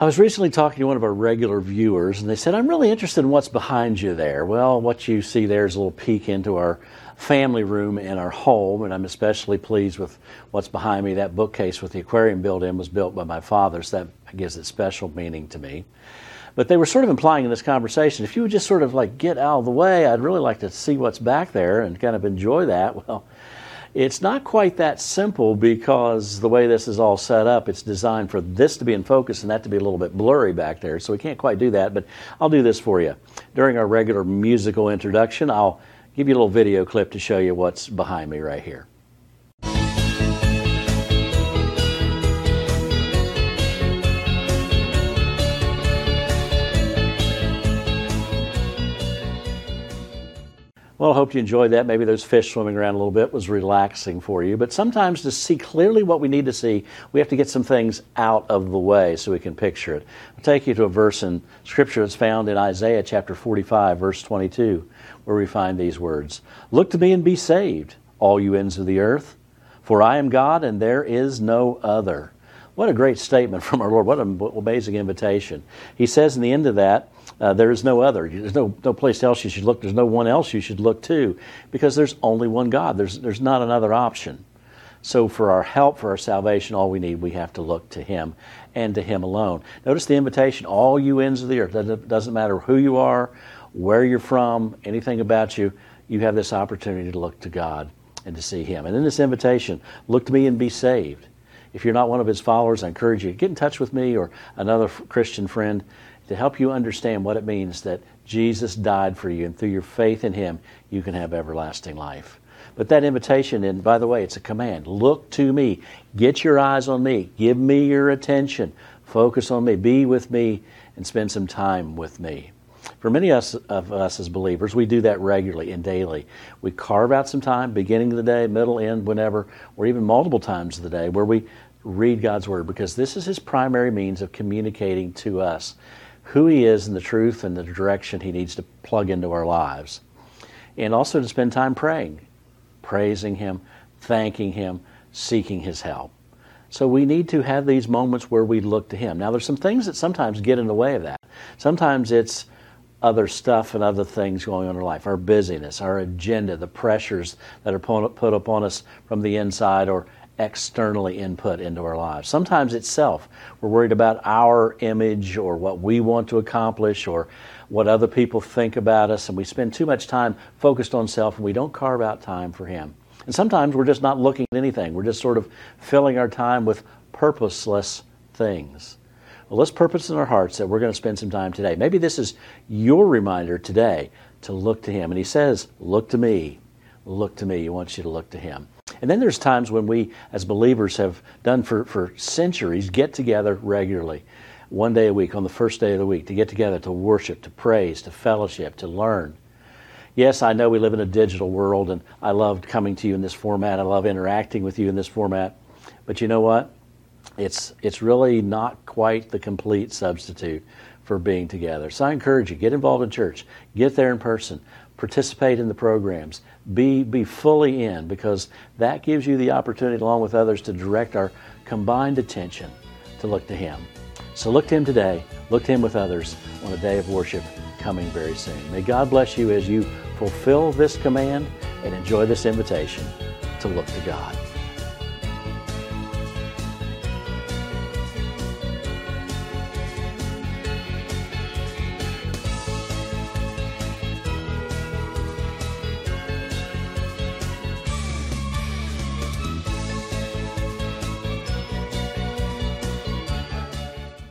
I was recently talking to one of our regular viewers, and they said, I'm really interested in what's behind you there. Well, what you see there is a little peek into our family room in our home, and I'm especially pleased with what's behind me. That bookcase with the aquarium built in was built by my father, so that gives it special meaning to me. But they were sort of implying in this conversation, if you would just sort of like get out of the way, I'd really like to see what's back there and kind of enjoy that. Well, it's not quite that simple because the way this is all set up, it's designed for this to be in focus and that to be a little bit blurry back there. So we can't quite do that, but I'll do this for you. During our regular musical introduction, I'll give you a little video clip to show you what's behind me right here. Well, I hope you enjoyed that. Maybe those fish swimming around a little bit was relaxing for you. But sometimes to see clearly what we need to see, we have to get some things out of the way so we can picture it. I'll take you to a verse in Scripture that's found in Isaiah chapter 45, verse 22, where we find these words Look to me and be saved, all you ends of the earth, for I am God and there is no other. What a great statement from our Lord. What an amazing invitation. He says in the end of that, uh, there is no other. There's no, no place else you should look. There's no one else you should look to because there's only one God. There's, there's not another option. So, for our help, for our salvation, all we need, we have to look to Him and to Him alone. Notice the invitation all you ends of the earth. It doesn't matter who you are, where you're from, anything about you, you have this opportunity to look to God and to see Him. And in this invitation, look to me and be saved. If you're not one of his followers, I encourage you to get in touch with me or another Christian friend to help you understand what it means that Jesus died for you, and through your faith in him, you can have everlasting life. But that invitation, and by the way, it's a command. Look to me, get your eyes on me, give me your attention, focus on me, be with me, and spend some time with me. For many of us as believers, we do that regularly and daily. We carve out some time, beginning of the day, middle, end, whenever, or even multiple times of the day, where we read God's Word because this is His primary means of communicating to us who He is and the truth and the direction He needs to plug into our lives. And also to spend time praying, praising Him, thanking Him, seeking His help. So we need to have these moments where we look to Him. Now, there's some things that sometimes get in the way of that. Sometimes it's other stuff and other things going on in our life our busyness, our agenda, the pressures that are put upon us from the inside or externally input into our lives. Sometimes it's self. We're worried about our image or what we want to accomplish or what other people think about us, and we spend too much time focused on self and we don't carve out time for Him. And sometimes we're just not looking at anything. We're just sort of filling our time with purposeless things. Well, let's purpose in our hearts that we're going to spend some time today. Maybe this is your reminder today to look to Him. And He says, Look to me. Look to me. He wants you to look to Him. And then there's times when we, as believers, have done for, for centuries, get together regularly, one day a week, on the first day of the week, to get together to worship, to praise, to fellowship, to learn. Yes, I know we live in a digital world, and I love coming to you in this format. I love interacting with you in this format. But you know what? It's it's really not quite the complete substitute for being together. So I encourage you get involved in church, get there in person, participate in the programs, be be fully in because that gives you the opportunity along with others to direct our combined attention to look to him. So look to him today, look to him with others on a day of worship coming very soon. May God bless you as you fulfill this command and enjoy this invitation to look to God.